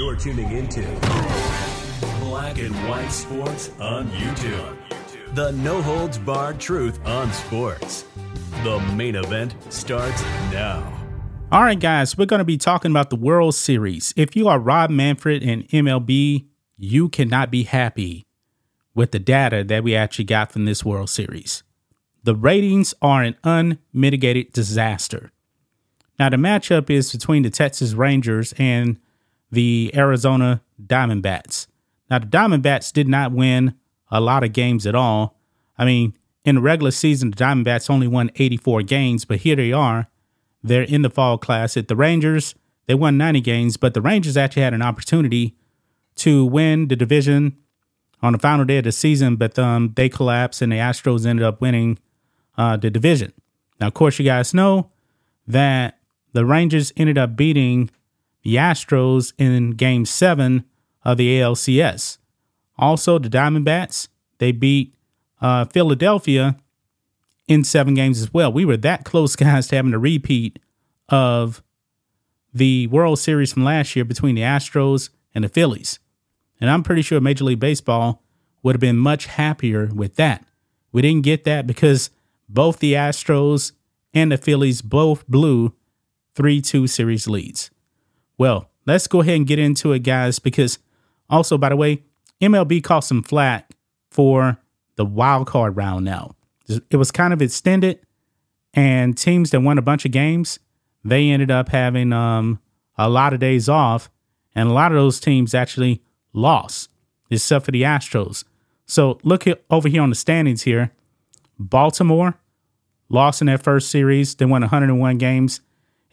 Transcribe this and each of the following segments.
You're tuning into Black and White Sports on YouTube. The no holds barred truth on sports. The main event starts now. All right, guys, we're going to be talking about the World Series. If you are Rob Manfred and MLB, you cannot be happy with the data that we actually got from this World Series. The ratings are an unmitigated disaster. Now, the matchup is between the Texas Rangers and the Arizona Diamondbacks. Now, the Diamondbacks did not win a lot of games at all. I mean, in the regular season, the Diamondbacks only won 84 games, but here they are. They're in the fall classic. The Rangers, they won 90 games, but the Rangers actually had an opportunity to win the division on the final day of the season, but um, they collapsed and the Astros ended up winning uh, the division. Now, of course, you guys know that the Rangers ended up beating the Astros in game seven of the ALCS. Also, the Diamondbacks, they beat uh, Philadelphia in seven games as well. We were that close, guys, to having a repeat of the World Series from last year between the Astros and the Phillies. And I'm pretty sure Major League Baseball would have been much happier with that. We didn't get that because both the Astros and the Phillies both blew 3 2 series leads. Well, let's go ahead and get into it, guys, because also, by the way, MLB caught some flack for the wild card round now. It was kind of extended, and teams that won a bunch of games, they ended up having um, a lot of days off, and a lot of those teams actually lost, except for the Astros. So look over here on the standings here. Baltimore lost in their first series. They won 101 games.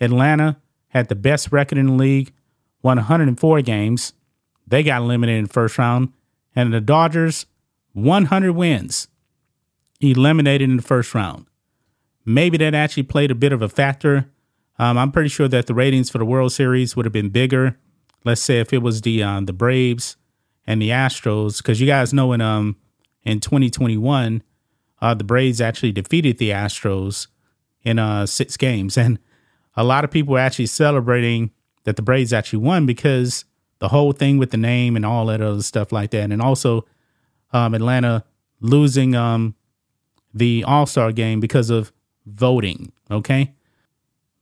Atlanta had the best record in the league, won 104 games. They got eliminated in the first round. And the Dodgers, 100 wins, eliminated in the first round. Maybe that actually played a bit of a factor. Um, I'm pretty sure that the ratings for the World Series would have been bigger. Let's say if it was the um, the Braves and the Astros, because you guys know in um in 2021, uh, the Braves actually defeated the Astros in uh six games, and a lot of people were actually celebrating that the Braves actually won because the whole thing with the name and all that other stuff like that, and also um, Atlanta losing um the All Star game because of voting. Okay,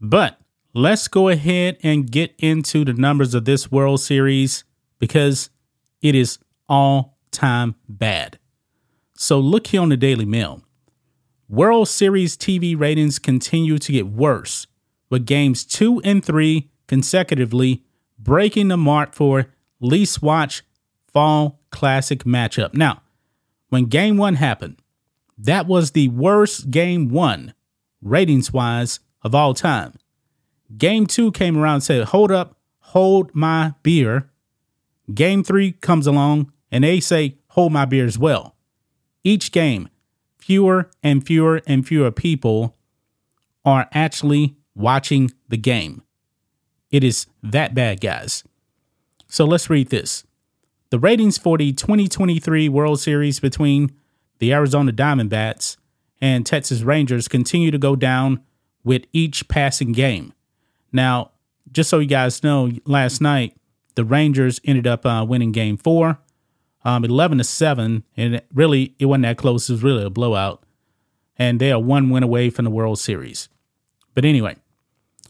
but let's go ahead and get into the numbers of this World Series because it is all time bad. So look here on the Daily Mail. World Series TV ratings continue to get worse, with games two and three consecutively breaking the mark for least watched fall classic matchup. Now, when game one happened, that was the worst game one, ratings wise, of all time. Game two came around and said, Hold up, hold my beer. Game three comes along and they say, Hold my beer as well. Each game, fewer and fewer and fewer people are actually watching the game. It is that bad, guys. So let's read this. The ratings for the 2023 World Series between the Arizona Diamondbacks and Texas Rangers continue to go down with each passing game. Now, just so you guys know, last night the Rangers ended up uh, winning Game Four, um, eleven to seven, and it really it wasn't that close. It was really a blowout, and they are one win away from the World Series. But anyway,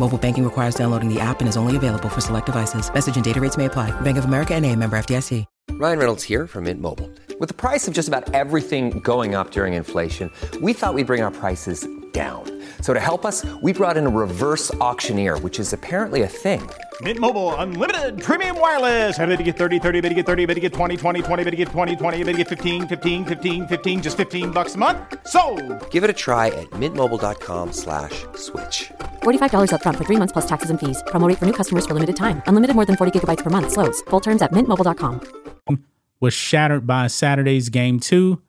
Mobile banking requires downloading the app and is only available for select devices. Message and data rates may apply. Bank of America and a member FDIC. Ryan Reynolds here from Mint Mobile. With the price of just about everything going up during inflation, we thought we'd bring our prices down. So to help us, we brought in a reverse auctioneer, which is apparently a thing. Mint Mobile unlimited premium wireless. Ready to get 30, 30, bit to get 30, bit to get 20, 20, 20, bit to get 20, 20, bit to get 15, 15, 15, 15 just 15 bucks a month. So, Give it a try at mintmobile.com slash switch. $45 upfront for three months plus taxes and fees. Promo rate for new customers for limited time. Unlimited more than 40 gigabytes per month. Slows. Full terms at mintmobile.com. was shattered by Saturday's Game 2,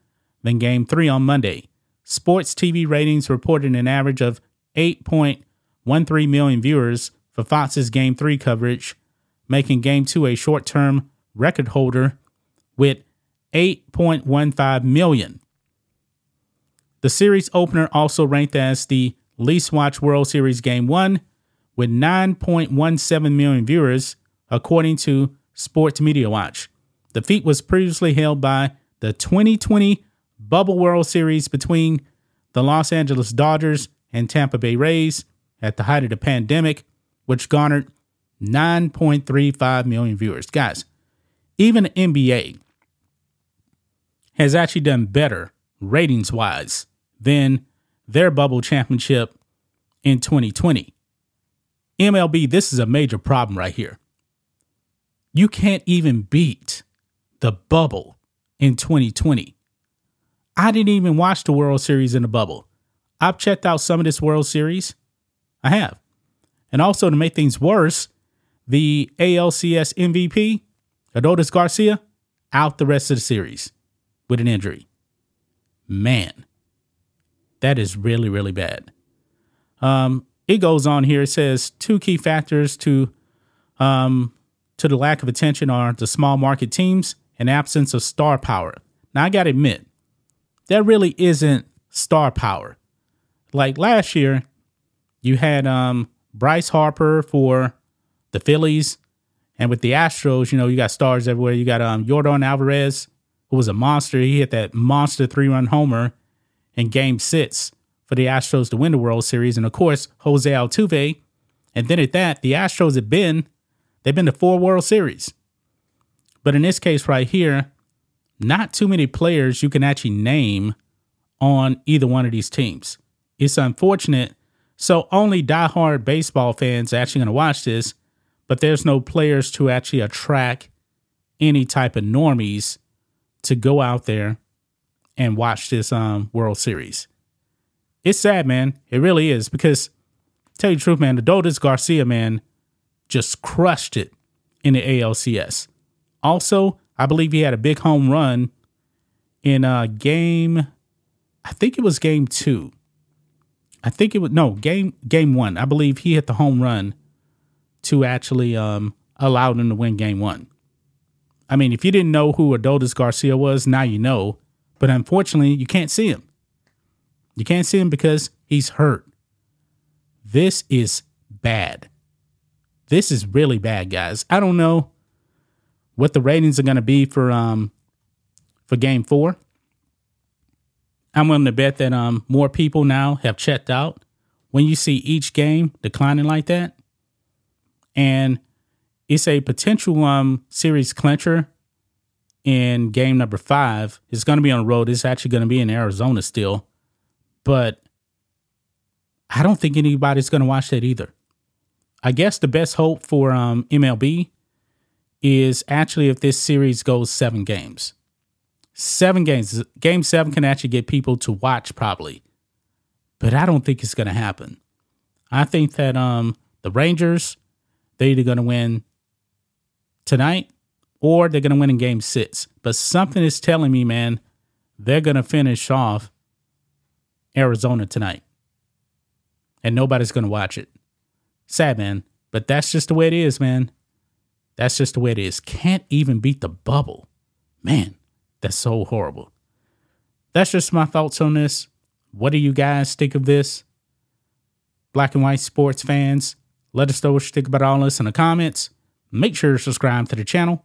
then Game 3 on Monday. Sports TV ratings reported an average of 8.13 million viewers for Fox's Game 3 coverage, making Game 2 a short term record holder with 8.15 million. The series opener also ranked as the least watched World Series Game 1 with 9.17 million viewers, according to Sports Media Watch. The feat was previously held by the 2020 Bubble World Series between the Los Angeles Dodgers and Tampa Bay Rays at the height of the pandemic, which garnered 9.35 million viewers. Guys, even the NBA has actually done better ratings wise than their bubble championship in 2020. MLB, this is a major problem right here. You can't even beat the bubble in 2020. I didn't even watch the World Series in the bubble. I've checked out some of this World Series. I have. And also, to make things worse, the ALCS MVP, Adolis Garcia, out the rest of the series with an injury. Man, that is really, really bad. Um, it goes on here. It says two key factors to um, to the lack of attention are the small market teams and absence of star power. Now I gotta admit, that really isn't star power. Like last year, you had um, Bryce Harper for the Phillies, and with the Astros, you know, you got stars everywhere. You got um, Yordan Alvarez, who was a monster. He hit that monster three run homer in Game Six for the Astros to win the World Series, and of course Jose Altuve. And then at that, the Astros have been they've been to four World Series. But in this case right here, not too many players you can actually name on either one of these teams. It's unfortunate. So only diehard baseball fans are actually going to watch this, but there's no players to actually attract any type of normies to go out there and watch this um, World Series. It's sad, man. It really is because, tell you the truth, man, the Adolis Garcia, man, just crushed it in the ALCS. Also, I believe he had a big home run in a game. I think it was game two. I think it was no game game one. I believe he hit the home run to actually um, allow them to win game one. I mean, if you didn't know who Adolis Garcia was, now you know. But unfortunately, you can't see him. You can't see him because he's hurt. This is bad. This is really bad, guys. I don't know what the ratings are going to be for um for game 4. I'm willing to bet that um more people now have checked out when you see each game declining like that. And it's a potential um series clincher in game number 5. It's going to be on the road. It's actually going to be in Arizona still. But I don't think anybody's going to watch that either. I guess the best hope for um, MLB is actually if this series goes seven games. Seven games. Game seven can actually get people to watch probably. But I don't think it's going to happen. I think that um, the Rangers, they're either going to win tonight or they're going to win in game six. But something is telling me, man, they're going to finish off Arizona tonight. And nobody's going to watch it. Sad, man. But that's just the way it is, man. That's just the way it is. Can't even beat the bubble. Man, that's so horrible. That's just my thoughts on this. What do you guys think of this? Black and white sports fans, let us know what you think about all this in the comments. Make sure to subscribe to the channel.